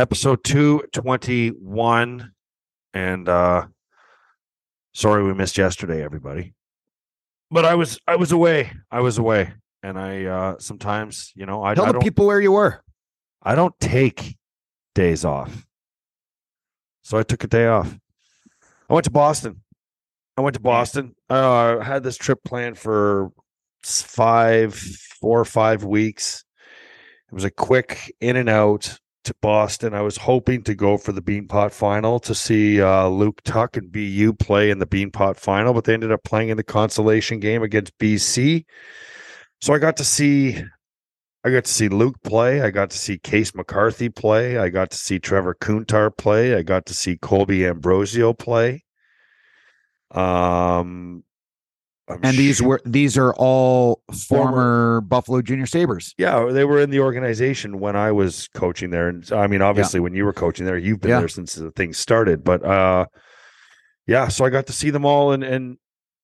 episode 221 and uh sorry we missed yesterday everybody. But i was i was away i was away and i uh sometimes you know i, Tell I the don't people where you were. i don't take days off. So i took a day off. I went to boston. I went to boston. Uh, i had this trip planned for five four or five weeks. It was a quick in and out to Boston. I was hoping to go for the Beanpot final to see uh, Luke Tuch and BU play in the Beanpot final, but they ended up playing in the consolation game against BC. So I got to see I got to see Luke play. I got to see Case McCarthy play. I got to see Trevor Kuntar play. I got to see Colby Ambrosio play. Um I'm And these were these are all Former- former Buffalo Junior Sabres. Yeah, they were in the organization when I was coaching there, and I mean, obviously, when you were coaching there, you've been Yeah. there since the thing started. But uh, yeah, so I got to see them all, and and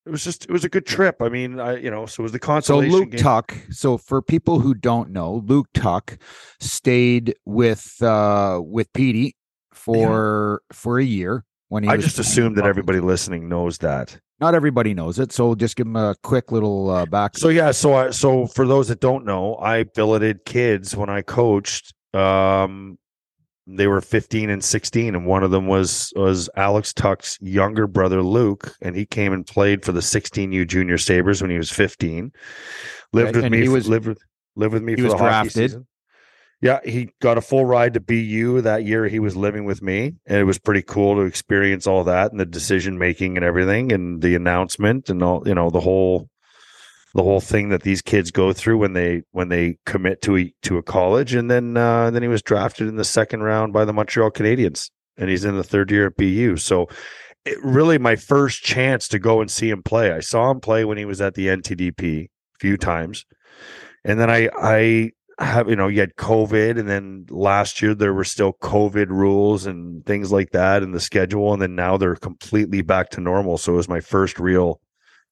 it was just it was a good trip. I mean, I you know, so it was the consolation. So Luke game. Tuch. So for people who don't know, Luke Tuch stayed with uh with Petey for for a year when he I just assumed that everybody listening knows that. not everybody knows it. So just give them a quick little uh, back. So yeah, so I so for those that don't know, I billeted kids when I coached. Um, they were 15 and 16, and one of them was was Alex Tuch's younger brother Luke, and he came and played for the 16U Junior Sabres when he was 15. Lived with me. he was- lived with lived with me he for was drafted. Yeah, he got a full ride to BU that year. He was living with me, and it was pretty cool to experience all that and the decision making and everything, and the announcement and all. You know, the whole the whole thing that these kids go through when they when they commit to a to a college, and then uh, then he was drafted in the second round by the Montreal Canadiens, and he's in the third year at BU. So, it really my first chance to go and see him play. I saw him play when he was at the NTDP a few times, and then I I have you know you had COVID, and then last year there were still COVID rules and things like that in the schedule, and then now they're completely back to normal. So it was my first real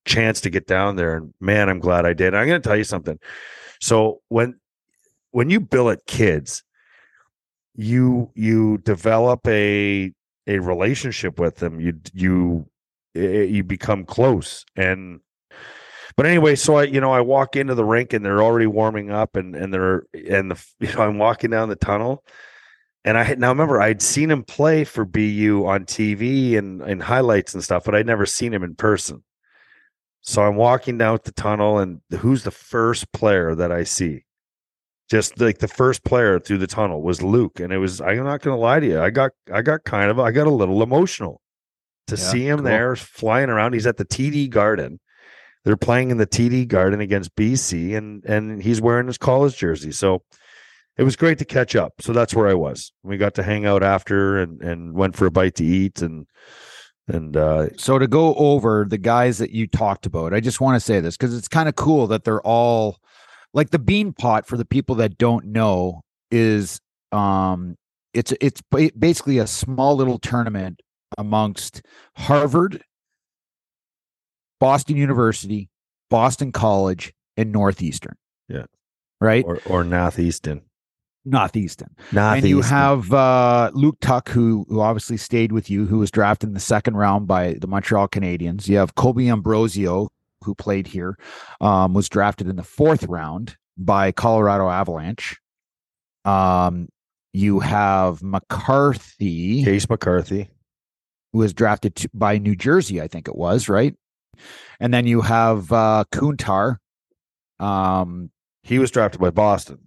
chance to get down there and man i'm glad i did. I'm going to tell you something. So when when you billet kids you you develop a a relationship with them. You you eh, you become close. And but anyway so i you know i walk into the rink and they're already warming up and and they're and the you know i'm walking down the tunnel and I had now remember I'd seen him play for BU on TV and, and highlights and stuff, but I'd never seen him in person. So I'm walking down the tunnel, and who's the first player that I see? Just like the first player through the tunnel was Luke, and it was. I'm not going to lie to you. I got I got kind of I got a little emotional to Yeah, see him cool. there flying around. He's at the TD Garden. They're playing in the TD Garden against BC, and and he's wearing his college jersey. So it was great to catch up. So that's where I was. We got to hang out after, and and went for a bite to eat, and and uh, So to go over the guys that you talked about, I just want to say this because it's kind of cool that they're all like the bean pot for the people that don't know is um it's it's basically a small little tournament amongst Harvard, Boston University, Boston College, and Northeastern. Yeah. Right? or or Northeastern. Northeastern. Northeastern. And you have uh, Luke Tuch, who who obviously stayed with you, who was drafted in the second round by the Montreal Canadiens. You have Colby Ambrosio, who played here, um, was drafted in the fourth round by Colorado Avalanche. Um, you have McCarthy, Case McCarthy. who was drafted to, by New Jersey, I think it was right, and then you have uh, Kuntar. Um, He was drafted by Boston.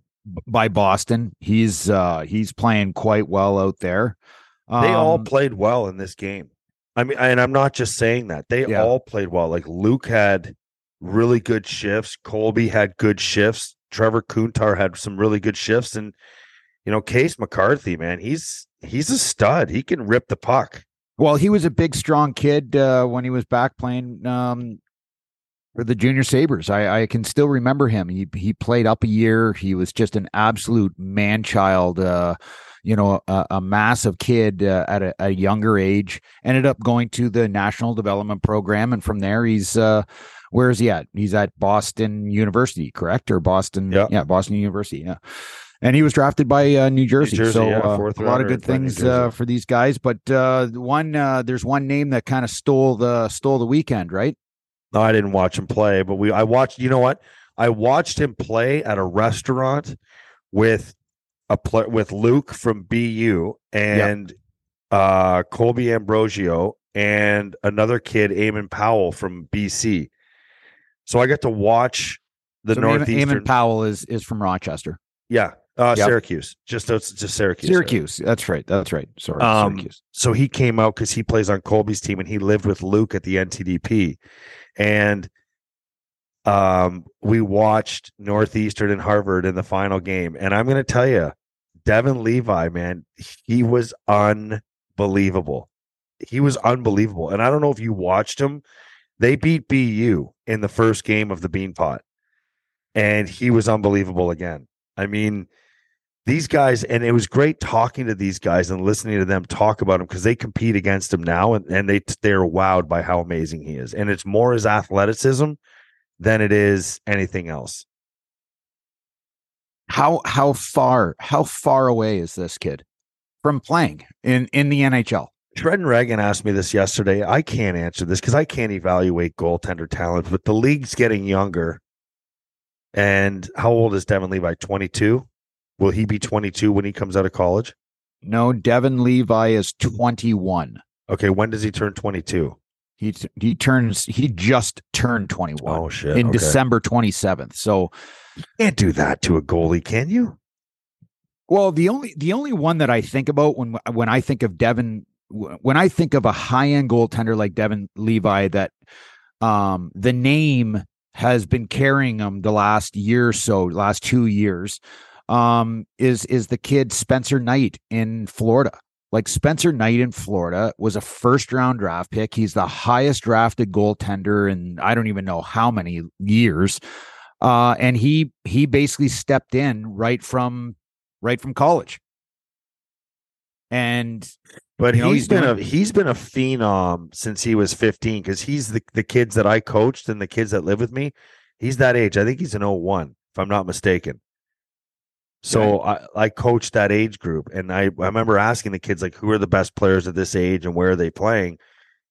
by Boston. He's uh he's playing quite well out there. They all Um, played well in this game. I mean, and I'm not just saying that. They Yeah. all played well. Like Luke had really good shifts. Colby had good shifts. Trevor Kuntar had some really good shifts. And you know, Case McCarthy, man, he's he's a stud. He can rip the puck. Well, he was a big, strong kid uh, when he was back playing um, for the Junior Sabres. I, I can still remember him. He he played up a year. He was just an absolute man child. Uh, you know, a, a massive kid uh, at a, a younger age. Ended up going to the National Development Program, and from there, he's uh, where is he at? He's at Boston University, correct? Or Boston? Yeah. yeah, Boston University. Yeah. And he was drafted by uh, New Jersey. Jersey, so yeah, uh, a lot of good things uh, for these guys. But uh, one, uh, there's one name that kind of stole the stole the weekend, right? No, I didn't watch him play, but we I watched. You know what? I watched him play at a restaurant with a play with Luke from BU and uh Colby Ambrosio and another kid, Eamon Powell from BC. So I got to watch the so northeastern. Eamon Powell is is from Rochester, yeah, uh, Yep. Syracuse, just just Syracuse. Syracuse. That's right. That's right. Sorry, Um, Syracuse. so he came out because he plays on Colby's team and he lived with Luke at the NTDP. And um, we watched Northeastern and Harvard in the final game. And I'm going to tell you, Devin Levi, man, he was unbelievable. He was unbelievable. And I don't know if you watched him. They beat BU in the first game of the Beanpot. And he was unbelievable again. I mean, these guys, and it was great talking to these guys and listening to them talk about him because they compete against him now, and, and they they're wowed by how amazing he is. And it's more his athleticism than it is anything else. How how far how far away is this kid from playing in in the NHL? Shred and Reagan asked me this yesterday. I can't answer this because I can't evaluate goaltender talent, but the league's getting younger. And how old is Devin Levi? 22? Will he be 22 when he comes out of college? No, Devin Levi is 21. Okay, when does he turn 22? He he turns he just turned 21 Oh shit. in okay. December 27th. So, you Can't do that to a goalie, can you? well, the only the only one that I think about when when I think of Devin when I think of a high-end goaltender like Devin Levi that um the name has been carrying him the last year or so, last 2 years um is is the kid Spencer Knight in Florida. Like Spencer Knight in Florida was a first round draft pick. He's the highest drafted goaltender in I don't even know how many years. Uh, and he he basically stepped in right from right from college. And But You know, he's he's been doing- a he's been a phenom since he was 15 because he's the, the kids that I coached and the kids that live with me. He's that age. I think he's an 01, if I'm not mistaken. So I, I coached that age group and I, I remember asking the kids like who are the best players at this age and where are they playing?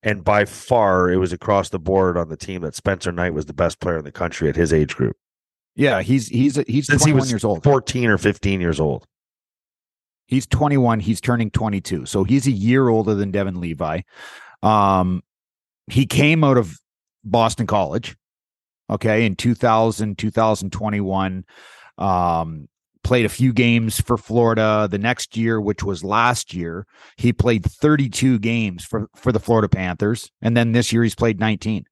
And by far it was across the board on the team that Spencer Knight was the best player in the country at his age group. yeah, he's he's he's Since he 21 was years old. 14 or 15 years old. He's 21. He's turning 22. So he's a year older than Devin Levi. Um, he came out of Boston College, okay, in 2000, 2021. Um, played a few games for Florida. The next year, which was last year, he played 32 games for, for the Florida Panthers. And then this year he's played 19.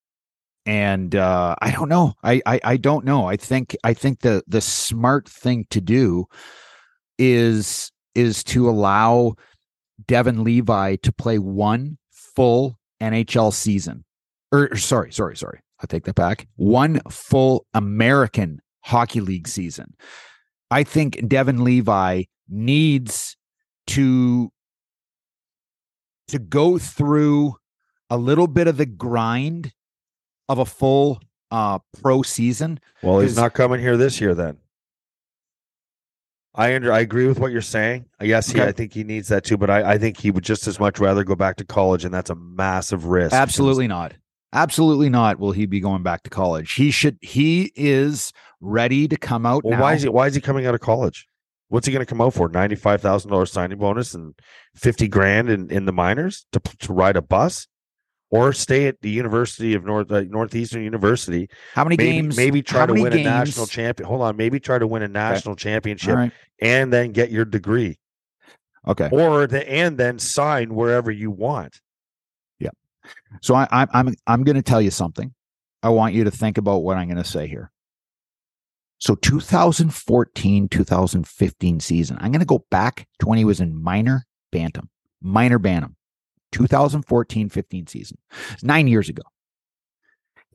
And uh, I don't know. I, I I don't know. I think I think the the smart thing to do is is to allow Devin Levi to play one full NHL season. Or or sorry, sorry, sorry. I take that back. One full American Hockey League season. I think Devin Levi needs to to go through a little bit of the grind of a full uh pro season. Well, he's not coming here this year then. I under I agree with what you're saying. Yes, he, Okay. I think he needs that too, but I, I think he would just as much rather go back to college, and that's a massive risk. Absolutely not. Absolutely not. Will he be going back to college? He should. He is ready to come out Well, now. why is he why is he coming out of college? What's he going to come out for? Ninety five thousand dollars signing bonus and fifty grand in, in the minors to to ride a bus, or stay at the University of North uh, Northeastern University. How many Maybe games? maybe try to win games- a national champion. Hold on, maybe try to win a national championship All right. and then get your degree. Okay. or the and then sign wherever you want. So I, I, I'm I'm going to tell you something. I want you to think about what I'm going to say here. So 2014, 2015 season. I'm going to go back to when he was in minor bantam, minor bantam, 2014, 15 season. Nine years ago.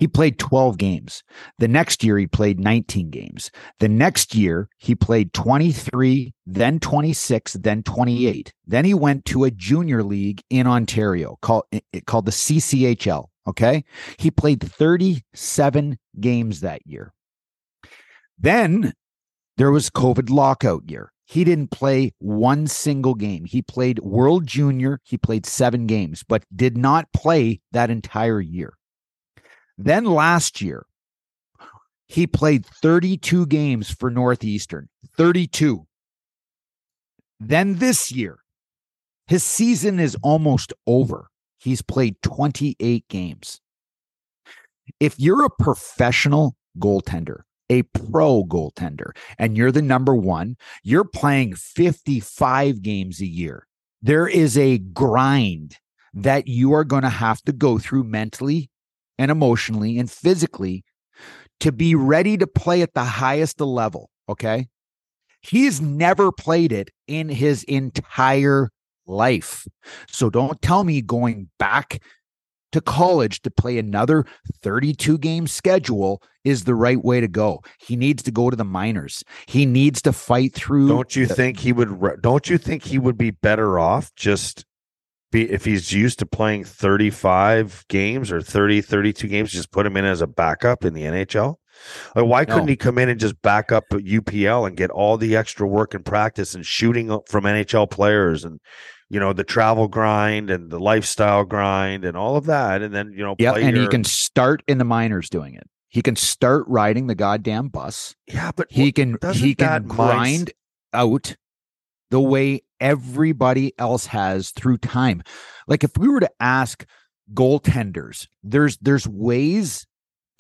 He played 12 games. The next year, he played 19 games. The next year, he played 23, then 26, then 28. Then he went to a junior league in Ontario called, called the CCHL. Okay. He played 37 games that year. Then there was COVID lockout year. he didn't play one single game. He played World Junior, he played seven games, but did not play that entire year. Then last year, he played 32 games for Northeastern, 32. Then this year, his season is almost over. He's played 28 games. If you're a professional goaltender, a pro goaltender, and you're the number one, you're playing 55 games a year. There is a grind that you are going to have to go through mentally and emotionally and physically to be ready to play at the highest level. Okay. He's never played it in his entire life. So don't tell me going back to college to play another 32 game schedule is the right way to go. He needs to go to the minors. He needs to fight through. Don't you the- think he would? Don't you think he would be better off just if he's used to playing 35 games or 30, 32 games, just put him in as a backup in the NHL? Like, why couldn't No. he come in and just back up at UPL and get all the extra work and practice and shooting from NHL players and you know the travel grind and the lifestyle grind and all of that, and then you know Yeah, and he can start in the minors doing it. He can start riding the goddamn bus. yeah, but He can he can grind out the way everybody else has through time. Like if we were to ask goaltenders, there's there's ways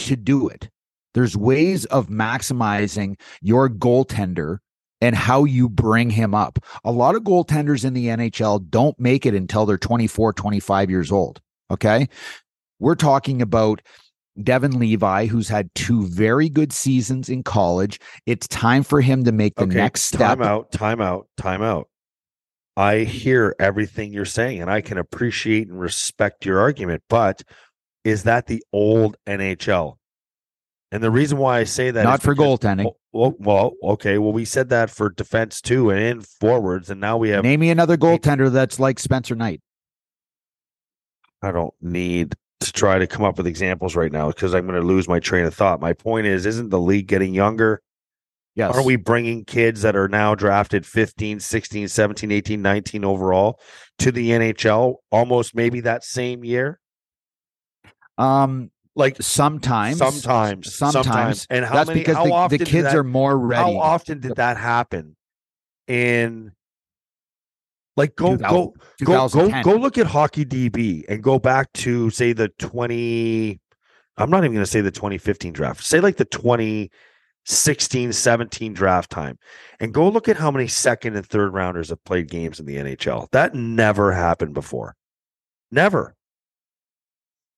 to do it. There's ways of maximizing your goaltender and how you bring him up. A lot of goaltenders in the NHL don't make it until they're 24, 25 years old. Okay. We're talking about Devin Levi, who's had two very good seasons in college. It's time for him to make the Okay, next step. Time out, time out, time out. I hear everything you're saying and I can appreciate and respect your argument, but is that the old NHL? And the reason why I say that Not for because- goaltending. Well, well, okay. Well, we said that for defense too and in forwards, and now we have. Name me another goaltender that's like Spencer Knight. I don't need to try to come up with examples right now because I'm going to lose my train of thought. My point is, isn't the league getting younger? Yes. Are we bringing kids that are now drafted 15, 16, 17, 18, 19 overall to the NHL almost maybe that same year? Um, Like sometimes, sometimes, sometimes. And how that's many, because how the, often the kids that- are more ready. How often did that happen? In like go go go go go look at hockey DB and go back to say the 20 I'm not even going to say the 2015 draft. Say like the 2016 17 draft time and go look at how many second and third rounders have played games in the NHL. That never happened before. Never.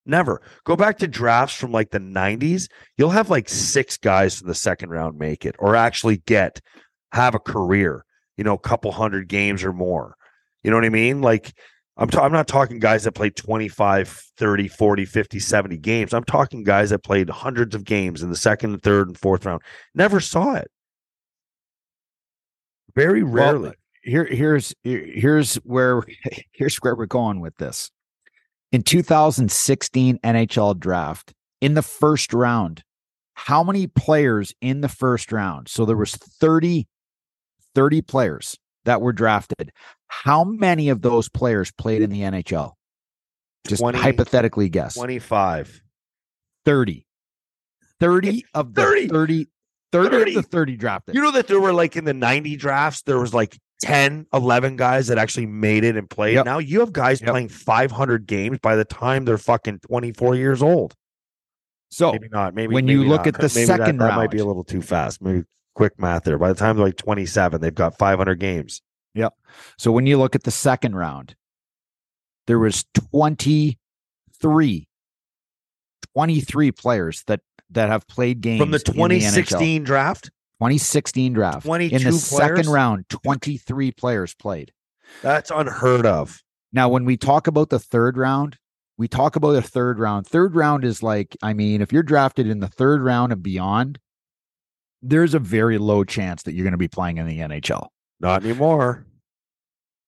Never. Go back to drafts from like the 90s. You'll have like six guys from the second round make it or actually get have a career, you know, a couple hundred games or more. You know what I mean? Like I'm ta- I'm not talking guys that played 25, 30, 40, 50, 70 games. I'm talking guys that played hundreds of games in the second, third, and fourth round. Never saw it. Very Well, rarely. here here's here's where here's where we're going with this. In 2016 NHL draft, in the first round, how many players in the first round? So there was 30 30 players that were drafted. How many of those players played in the NHL? Just 20 hypothetically guess. 25. 30. 30 of the 30. 30 30, 30. of the 30 drafted. You know that there were like in the 90 drafts, there was like 10, 11 guys that actually made it and played. Yep. Now you have guys Yep. playing 500 games by the time they're fucking 24 years old. so maybe not. Maybe when you look not. at the Maybe second that, that might be a little too fast. Maybe quick math there. By the time they're like 27, they've got 500 games. So when you look at the second round, there was 23, 23 players that that have played games From the in NHL. 2016 draft, 2016 draft. 22 In the second round, 23 players played. that's unheard of. Now, when we talk about the third round, we talk about a third round. Third round is like, I mean, if you're drafted in the third round and beyond, there's a very low chance that you're going to be playing in the NHL. Not anymore.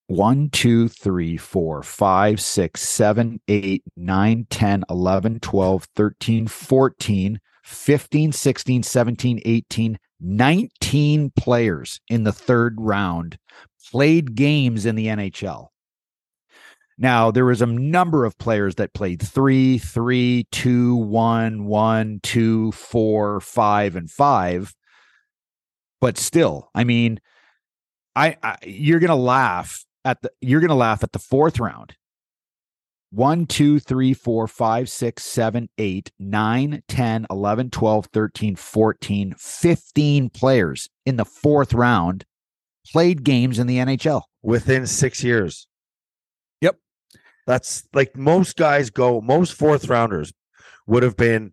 One, two, three, four, five, six, seven, eight, nine, 10, 11, 12, 13, 14, 15, 16, 17, 18, 19 players in the third round played games in the NHL. Now, there was a number of players that played three, three, two, one, one, two, four, five, and five. But still, I mean, I, I you're gonna laugh at the you're gonna laugh at the fourth round. One, two, three, four, five, six, seven, eight, nine, 10, 11, 12, 13, 14, 15 players in the fourth round played games in the NHL within six years. Yep. That's like most guys go, most fourth rounders would have been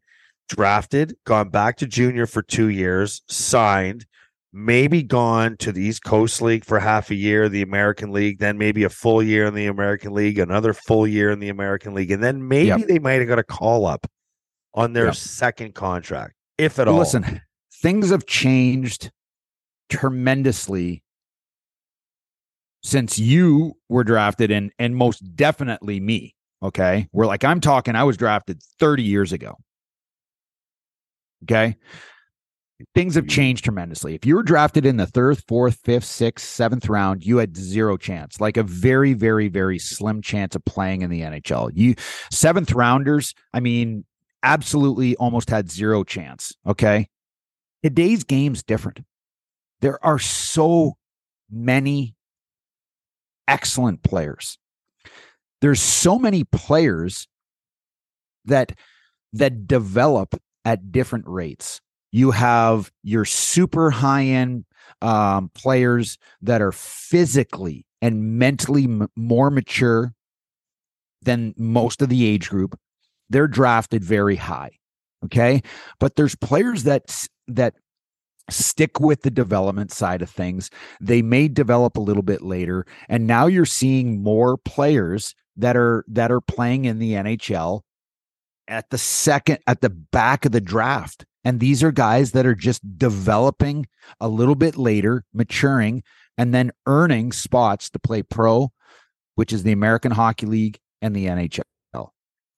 drafted, gone back to junior for two years, signed, maybe gone to the East Coast League for half a year, the American League, then maybe a full year in the American League, another full year in the American League, and then maybe yep. they might have got a call up on their yep. second contract, if at all. Listen, things have changed tremendously since you were drafted and and most definitely me okay we're like i'm talking i was drafted 30 years ago okay things have hmm. changed tremendously. If you were drafted in the third fourth fifth sixth seventh round you had zero chance. Like a very very very slim chance of playing in the nhl you seventh rounders i mean absolutely almost had zero chance okay? Today's game's different. There are so many excellent players. There's so many players that that develop at different rates. You have your super high end um, players that are physically and mentally m- more mature than most of the age group. They're drafted very high. Okay. But there's players that that stick with the development side of things. They may develop a little bit later and now you're seeing more players that are that are playing in the NHL at the second at the back of the draft. And these are guys that are just developing a little bit later, maturing and then earning spots to play pro, which is the American Hockey League and the NHL.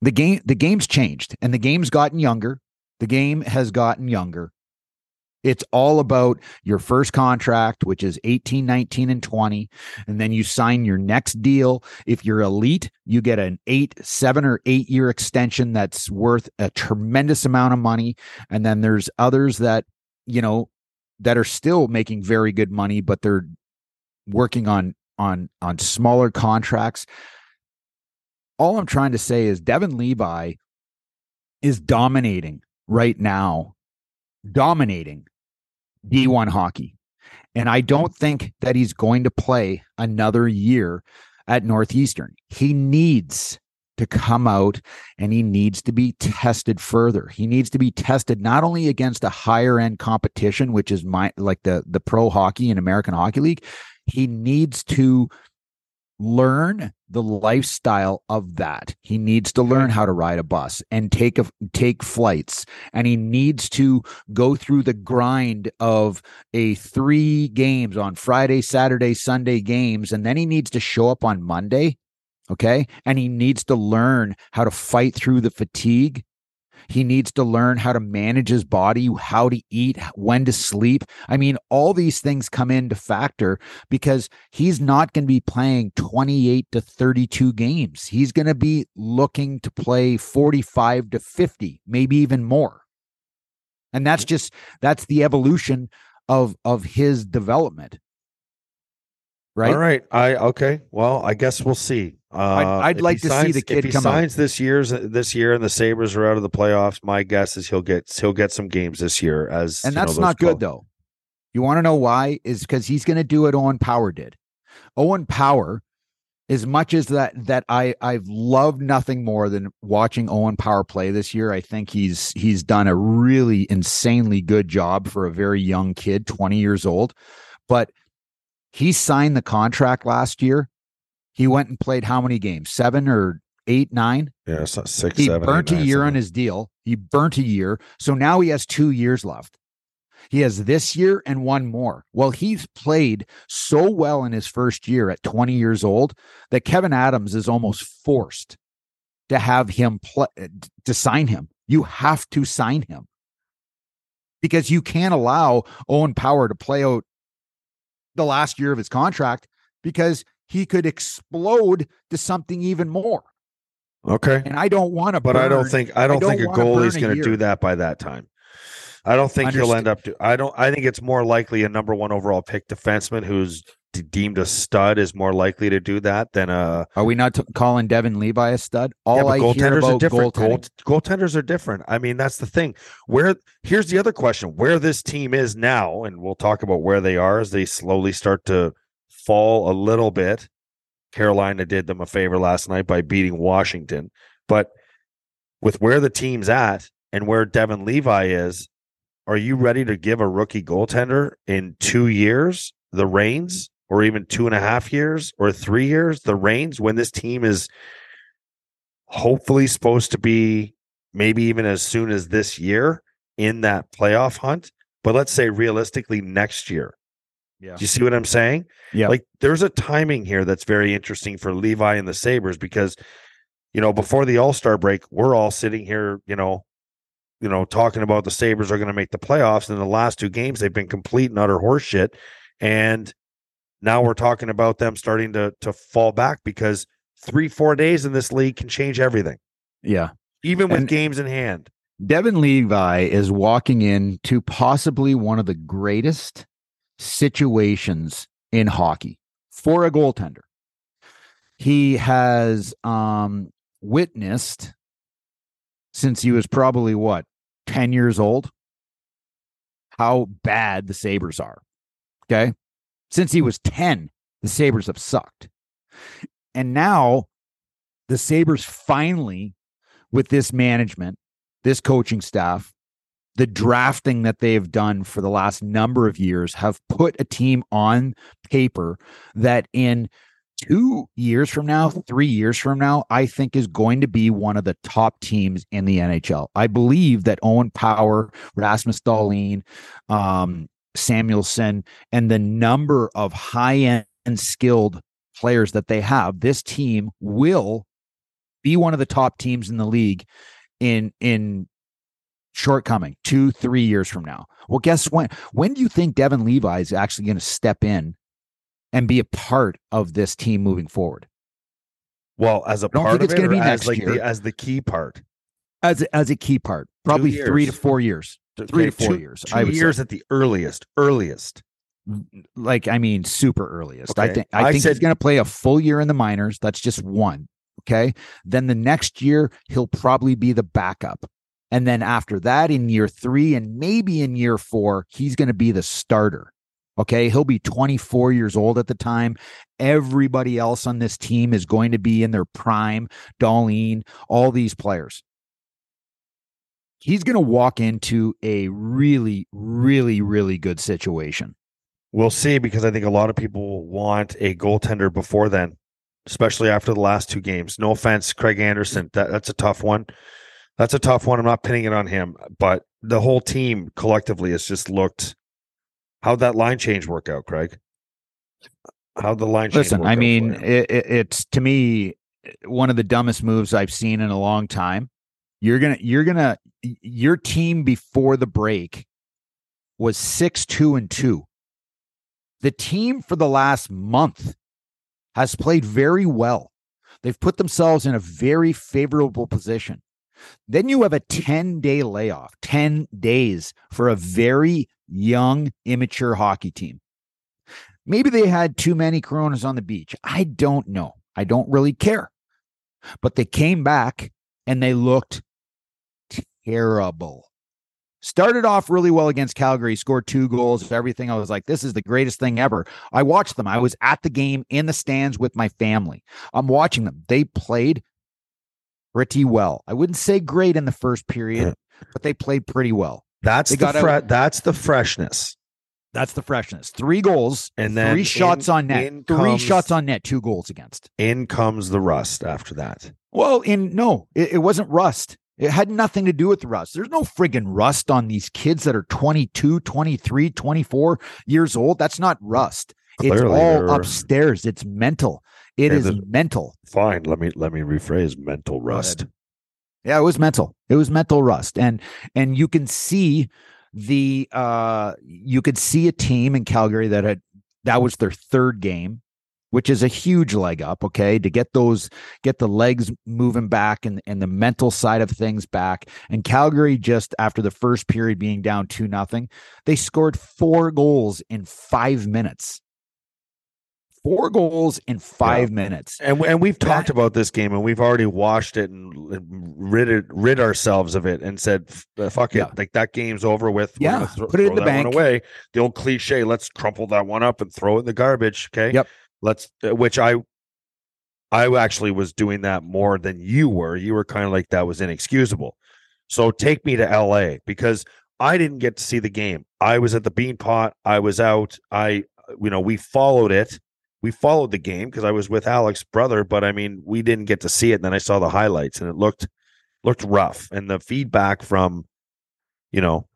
The game the game's changed and the game's gotten younger. The game has gotten younger it's all about your first contract, which is 18, 19, and 20. And then you sign your next deal. If you're elite, you get an eight, seven, or eight year extension that's worth a tremendous amount of money. And then there's others that, you know, that are still making very good money, but they're working on on on smaller contracts. All I'm trying to say is Devin Levi is dominating right now, dominating D1 hockey. And I don't think that he's going to play another year at Northeastern. He needs to come out and he needs to be tested further. He needs to be tested not only against a higher end competition, which is my like the the pro hockey and American Hockey League. He needs to learn the lifestyle of that. He needs to learn how to ride a bus and take a, take flights and he needs to go through the grind of a 3 games on Friday, Saturday, Sunday games and then he needs to show up on Monday, okay? And he needs to learn how to fight through the fatigue he needs to learn how to manage his body, how to eat, when to sleep. I mean, all these things come into factor because he's not going to be playing 28 to 32 games. He's going to be looking to play 45 to 50, maybe even more. And that's just that's the evolution of of his development. Right. All right. I okay. Well, I guess we'll see. Uh, I'd, I'd like to signs, see the kid if he signs out. this year's this year and the Sabres are out of the playoffs. My guess is he'll get he'll get some games this year as and that's know, not good though. You want to know why? Is because he's going to do what Owen Power did. Owen Power, as much as that that I I've loved nothing more than watching Owen Power play this year. I think he's he's done a really insanely good job for a very young kid, twenty years old, but he signed the contract last year he went and played how many games? Seven or eight, nine? Yeah, six. He seven, burnt eight, a nine, year seven. on his deal. He burnt a year. So now he has two years left. He has this year and one more. Well, he's played so well in his first year at 20 years old that Kevyn Adams is almost forced to have him play eh, to sign him. You have to sign him. because you can't allow Owen Power to play out the last year of his contract because he could explode to something even more. Okay. And I don't want to. But I don't think I don't, don't think a wanna goalie's going to do that by that time. I don't think he'll end up. Do, I don't. I think it's more likely a number one overall pick defenseman who's deemed a stud is more likely to do that than a. Are we not t- calling Devin Levi a stud? All yeah, I hear about are different. goaltending- Goal, goaltenders are different. I mean, that's the thing. Where here's the other question: where this team is now, and we'll talk about where they are as they slowly start to fall a little bit. Carolina did them a favor last night by beating Washington, but with where the team's at and where Devin Levi is, are you ready to give a rookie goaltender in two years the reins, or even two and a half years, or three years the reins when this team is hopefully supposed to be maybe even as soon as this year in that playoff hunt? But let's say realistically next year. Yeah. Do you see what I'm saying? Yeah. Like there's a timing here that's very interesting for Levi and the Sabres because, you know, before the All Star break, we're all sitting here, you know, you know, talking about the Sabres are going to make the playoffs. And the last two games, they've been complete and utter horseshit. And now we're talking about them starting to to fall back because three, four days in this league can change everything, Yeah. even with And- games in hand. Devin Levi is walking into possibly one of the greatest situations in hockey for a goaltender. He has um, witnessed since he was probably what, 10 years old, how bad the Sabres are. Okay. Since he was 10, the Sabres have sucked. And now the Sabres finally, with this management, this coaching staff, the drafting that they've done for the last number of years have put a team on paper that in two years from now, three years from now, I think is going to be one of the top teams in the NHL. I believe that Owen Power, Rasmus Dahlin, um, Samuelsson, and the number of high end skilled players that they have, this team will be one of the top teams in the league in in shortcoming two three years from now well guess when when do you think devin levi is actually going to step in and be a part of this team moving forward Well, as a part of it's it, gonna or be as next like year. the as the key part. as a, as a key part probably three to four years three to Okay, four two- years Two years say. at the earliest. Earliest. like i mean super earliest. I think I i think he's going to play a full year in the minors that's just one okay? Then the next year he'll probably be the backup. And then after that in year 3 and maybe in year 4 he's going to be the starter okay? He'll be 24 years old at the time. Everybody else on this team is going to be in their prime. Dahlin all these players he's going to walk into a really really really good situation We'll see because I think a lot of people want a goaltender before then, especially after the last two games. No offense, Craig Anderson. That, that's a tough one. That's a tough one. I'm not pinning it on him, but the whole team collectively has just looked. How'd that line change work out, Craig? How'd the line change? Listen, work I mean, it, it, it's to me one of the dumbest moves I've seen in a long time. You're gonna, you're gonna, your team before the break was six two and two. The team for the last month has played very well. They've put themselves in a very favorable position. Then you have a 10 day layoff, 10 days for a very young, immature hockey team. Maybe they had too many coronas on the beach. I don't know. I don't really care. But they came back and they looked terrible. Started off really well against Calgary, scored two goals, everything. I was like, this is the greatest thing ever. I watched them. I was at the game in the stands with my family. I'm watching them. They played pretty well. I wouldn't say great in the first period, mm. but they played pretty well. that's they the out- fre- that's the freshness. That's the freshness. Three goals, And then three shots in- on net. Three comes- shots on net, two goals against. In comes the rust after that. Well, in no, it, it wasn't rust. It had nothing to do with rust. There's no friggin' rust on these kids that are 22, 23, 24 years old. That's not rust. it's Clearly, all upstairs. It's mental. It is mental. Fine. Let me let me rephrase mental rust. Yeah, it was mental. It was mental rust. And and you can see the uh you could see a team in Calgary that had that was their third game which is a huge leg up okay to get those get the legs moving back and and the mental side of things back and Calgary just after the first period being down 2 nothing they scored four goals in 5 minutes four goals in five yeah. minutes. And and we've that, talked about this game, and we've already watched it and, rid it, rid ourselves of it, and said, uh, "Fuck it, yeah. like that game's over with." Yeah, th- put it in the bank. away. The old cliche: "Let's crumple that one up and throw it in the garbage." Okay. Yep. Let's. Uh, which I. I actually was doing that more than you were. You were kind of like that was inexcusable. So take me to LA because I didn't get to see the game. I was at the Beanpot. I was out. I, you know, we followed it we followed the game because I was with Alex's brother, but I mean, we didn't get to see it. And then I saw the highlights, and it looked looked rough. And the feedback from, you know,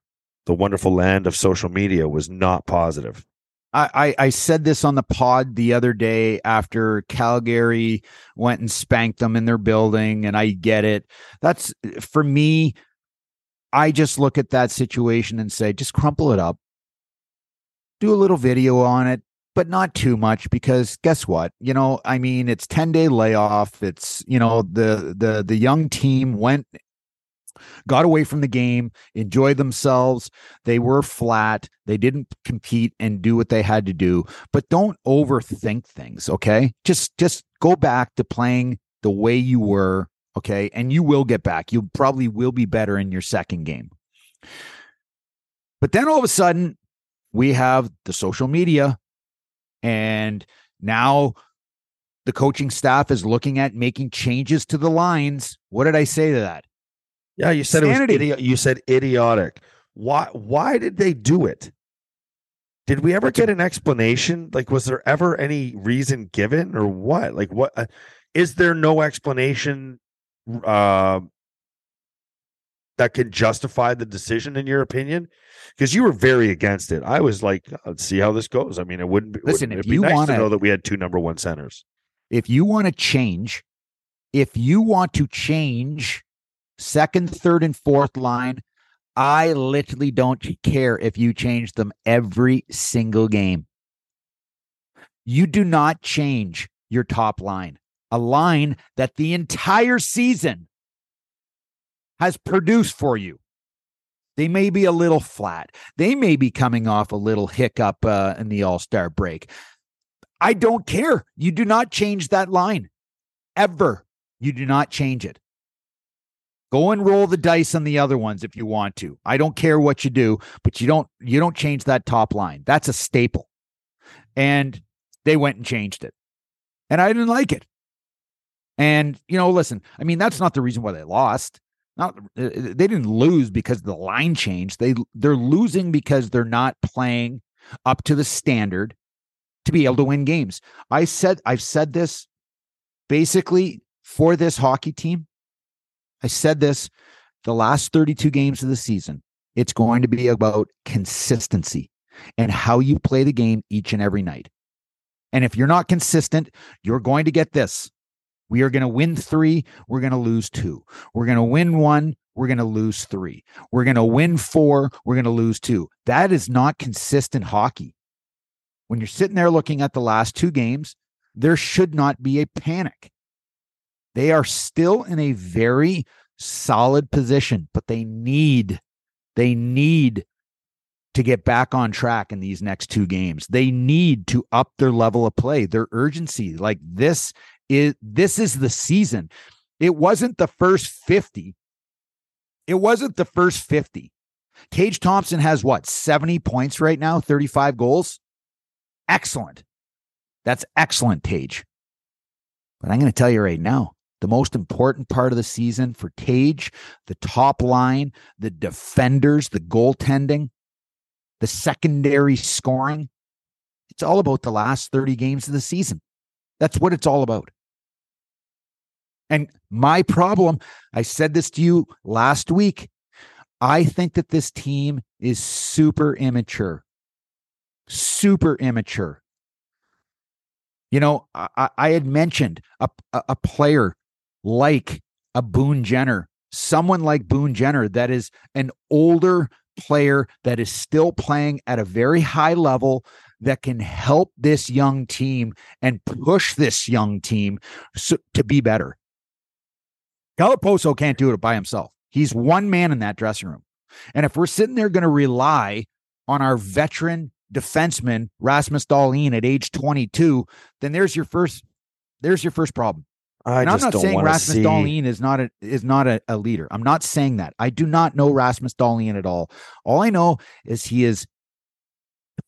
the wonderful land of social media was not positive. I, I, said this on the pod the other day after Calgary went and spanked them in their building, and I get it. That's for me. I just look at that situation and say, just crumple it up, do a little video on it, but not too much because guess what? You know, I mean, it's 10 day layoff. It's, you know, the, the, the young team went, got away from the game, enjoyed themselves. They were flat. They didn't compete and do what they had to do, but don't overthink things. Okay. Just, just go back to playing the way you were. Okay. And you will get back. You probably will be better in your second game. But then all of a sudden, we have the social media and now the coaching staff is looking at making changes to the lines. What did I say to that? Yeah, you said Sanity. it was idi- you said idiotic. Why why did they do it? Did we ever get an explanation? Like was there ever any reason given or what? Like what uh, is there no explanation uh that can justify the decision in your opinion? Because you were very against it. I was like, let's see how this goes. I mean, it wouldn't be, listen. Wouldn't, if you nice want to know that we had two number one centers, if you want to change, if you want to change second, third, and fourth line, I literally don't care if you change them every single game. You do not change your top line, a line that the entire season has produced for you. They may be a little flat. They may be coming off a little hiccup uh, in the All Star break. I don't care. You do not change that line ever. You do not change it. Go and roll the dice on the other ones if you want to. I don't care what you do, but you don't you don't change that top line. That's a staple. And they went and changed it. And I didn't like it. And you know, listen, I mean that's not the reason why they lost not uh, uh, they didn't lose because the line changed. They they're losing because they're not playing up to the standard to be able to win games. I said I've said this basically for this hockey team. I said this the last 32 games of the season. It's going to be about consistency and how you play the game each and every night. And if you're not consistent, you're going to get this. We are going to win three. We're going to lose two. We're going to win one. We're going to lose three. We're going to win four. We're going to lose two. That is not consistent hockey. When you're sitting there looking at the last two games, there should not be a panic. They are still in a very solid position, but they need, they need to get back on track in these next two games. They need to up their level of play, their urgency. Like this is this is the season. It wasn't the first 50. It wasn't the first 50. Tage Thompson has what, 70 points right now, 35 goals? Excellent. That's excellent, Tage. But I'm going to tell you right now, the most important part of the season for Tage, the top line, the defenders, the goaltending, the secondary scoring, it's all about the last 30 games of the season. That's what it's all about. And my problem, I said this to you last week. I think that this team is super immature. Super immature. You know, I, I had mentioned a, a player like a Boone Jenner, someone like Boone Jenner that is an older player that is still playing at a very high level that can help this young team and push this young team so, to be better. Kyle Okposo can't do it by himself. He's one man in that dressing room. And if we're sitting there going to rely on our veteran defenseman Rasmus Dahlin at age 22, then there's your first there's your first problem. I and I'm not saying Rasmus see. Dahlin is not a is not a, a leader. I'm not saying that. I do not know Rasmus Dahlin at all. All I know is he is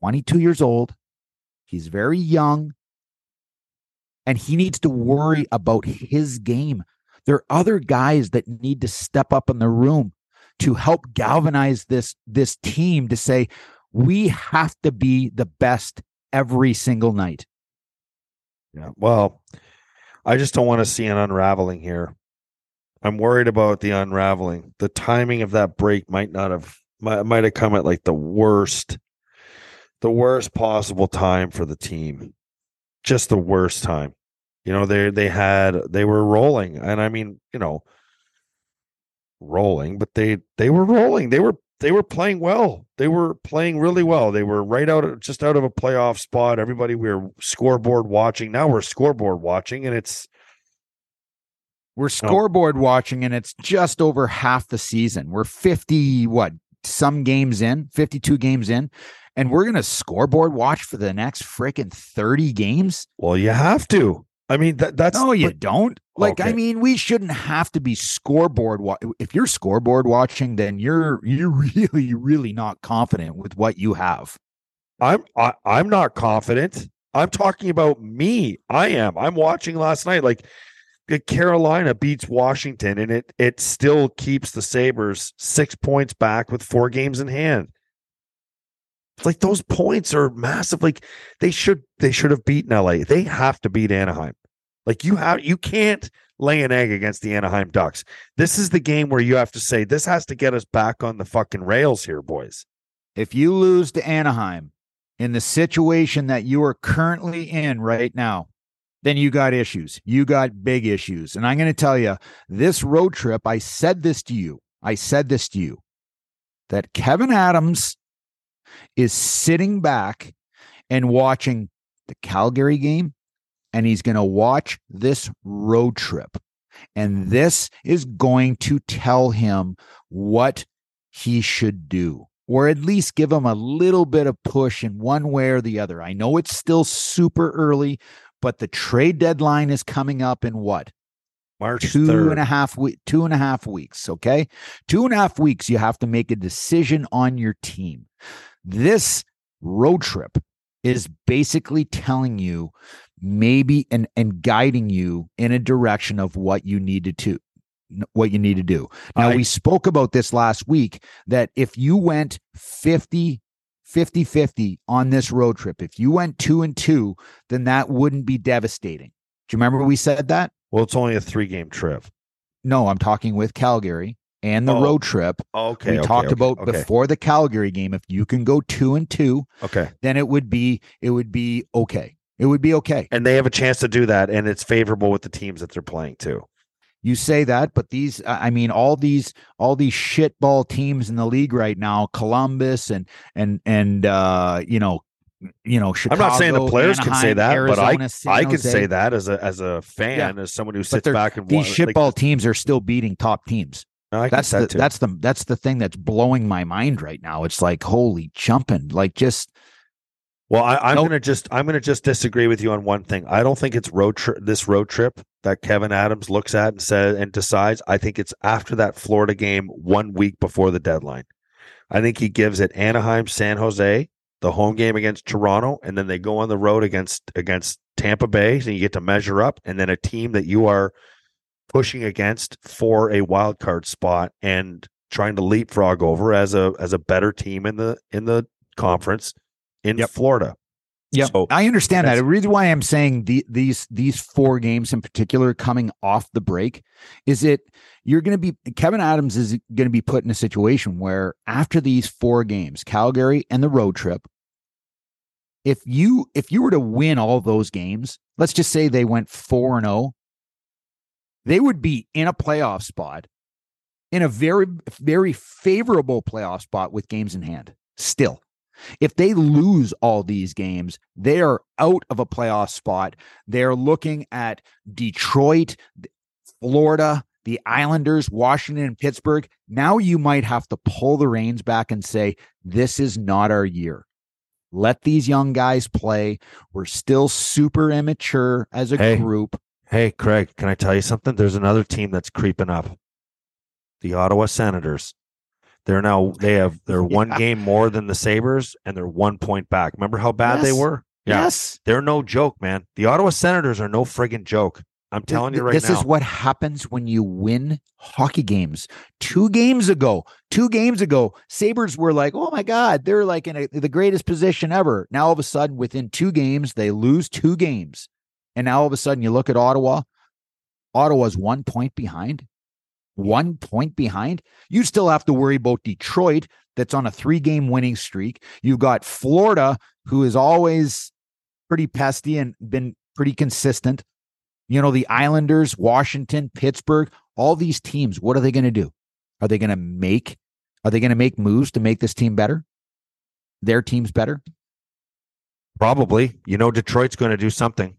22 years old. He's very young. And he needs to worry about his game. There are other guys that need to step up in the room to help galvanize this this team to say we have to be the best every single night. Yeah. Well, I just don't want to see an unraveling here. I'm worried about the unraveling. The timing of that break might not have might, might have come at like the worst the worst possible time for the team. Just the worst time. You know, they they had they were rolling and I mean, you know, rolling, but they they were rolling. They were they were playing well. They were playing really well. They were right out of just out of a playoff spot. Everybody we were scoreboard watching. Now we're scoreboard watching and it's We're oh. scoreboard watching and it's just over half the season. We're 50 what some games in, 52 games in, and we're going to scoreboard watch for the next freaking 30 games? well, you have to. I mean that that's no, you but- don't. Like, I mean, we shouldn't have to be scoreboard. Wa- if you're scoreboard watching, then you're you're really, really not confident with what you have. I'm I, I'm not confident. I'm talking about me. I am. I'm watching last night. Like Carolina beats Washington, and it it still keeps the Sabres six points back with four games in hand. It's like those points are massive. Like they should they should have beaten LA. They have to beat Anaheim. Like you have you can't lay an egg against the Anaheim Ducks. This is the game where you have to say this has to get us back on the fucking rails here, boys. If you lose to Anaheim in the situation that you are currently in right now, then you got issues. You got big issues. And I'm going to tell you this road trip, I said this to you. I said this to you that Kevyn Adams is sitting back and watching the Calgary game, and he's going to watch this road trip. And this is going to tell him what he should do, or at least give him a little bit of push in one way or the other. I know it's still super early, but the trade deadline is coming up in what? March two third. and a half week two and a half weeks okay two and a half weeks you have to make a decision on your team this road trip is basically telling you maybe and and guiding you in a direction of what you needed to do what you need to do now I- we spoke about this last week that if you went 50 50 50 on this road trip if you went 2 and 2 then that wouldn't be devastating do you remember we said that Well, it's only a three game trip. no, I'm talking with Calgary and the Oh, road trip. Okay. we okay, talked okay, about okay, before the Calgary game. If you can go two and two, Okay. then it would be it would be okay. It would be okay. And they have a chance to do that, and it's favorable with the teams that they're playing too. You say that, but these I mean all these all these shitball teams in the league right now, Columbus and and and uh you know you know Chicago. I'm not saying the players can say Anaheim, that, but I Arizona, San I can Jose. say that as a as a fan, as someone who sits back and These wa- like, shitball teams are still beating top teams. I can That's the that's the that's the thing that's blowing my mind right now. It's like holy jumping, like just Well, I, I'm Nope. gonna just I'm gonna just disagree with you on one thing. I don't think it's road trip this road trip that Kevyn Adams looks at and says and decides. I think it's after that Florida game one week before the deadline. I think he gives it Anaheim, San Jose, the home game against Toronto, and then they go on the road against against Tampa Bay, so you get to measure up, and then a team that you are pushing against for a wild card spot and trying to leapfrog over as a as a better team in the in the conference in Yep. Florida. Yeah, So I understand that. The reason why I'm saying the, these these four games in particular coming off the break is it you're going to be Kevyn Adams is going to be put in a situation where after these four games, Calgary and the road trip, if you if you were to win all those games, let's just say they went four and zero, they would be in a playoff spot in a very, very favorable playoff spot with games in hand. Still, if they lose all these games, they are out of a playoff spot. They're looking at Detroit, Florida, the Islanders, Washington, and Pittsburgh. Now you might have to pull the reins back and say, this is not our year. Let these young guys play. We're still super immature as a Hey. group. Hey, Craig, can I tell you something? There's another team that's creeping up. The Ottawa Senators. They're now they have they're one game more than the Sabres and they're one point back. Remember how bad they were? Yeah. Yes. They're no joke, man. The Ottawa Senators are no friggin' joke. I'm telling you right this now. This is what happens when you win hockey games. Two games ago, two games ago, Sabres were like, oh my God, they're like in a, the greatest position ever. Now, all of a sudden, within two games, they lose two games. And now all of a sudden, you look at Ottawa, Ottawa's one point behind. One point behind. You still have to worry about Detroit, that's on a three game winning streak. You've got Florida, who is always pretty pesty and been pretty consistent. You know, the Islanders, Washington, Pittsburgh, all these teams, what are they going to do? Are they going to make are they going to make moves to make this team better? Their teams better? Probably. You know, Detroit's going to do something.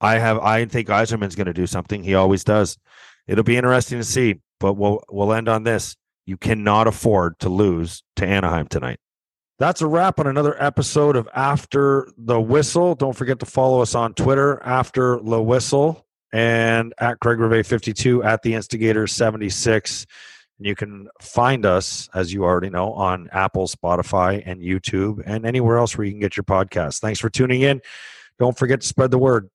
I have. I think Yzerman's going to do something. He always does. It'll be interesting to see. But we'll we'll end on this. You cannot afford to lose to Anaheim tonight. That's a wrap on another episode of After the Whistle. Don't forget to follow us on Twitter, After the Whistle, and at Craig Reve 52 at the Instigator 76. And you can find us, as you already know, on Apple, Spotify, and YouTube, and anywhere else where you can get your podcast. Thanks for tuning in. Don't forget to spread the word.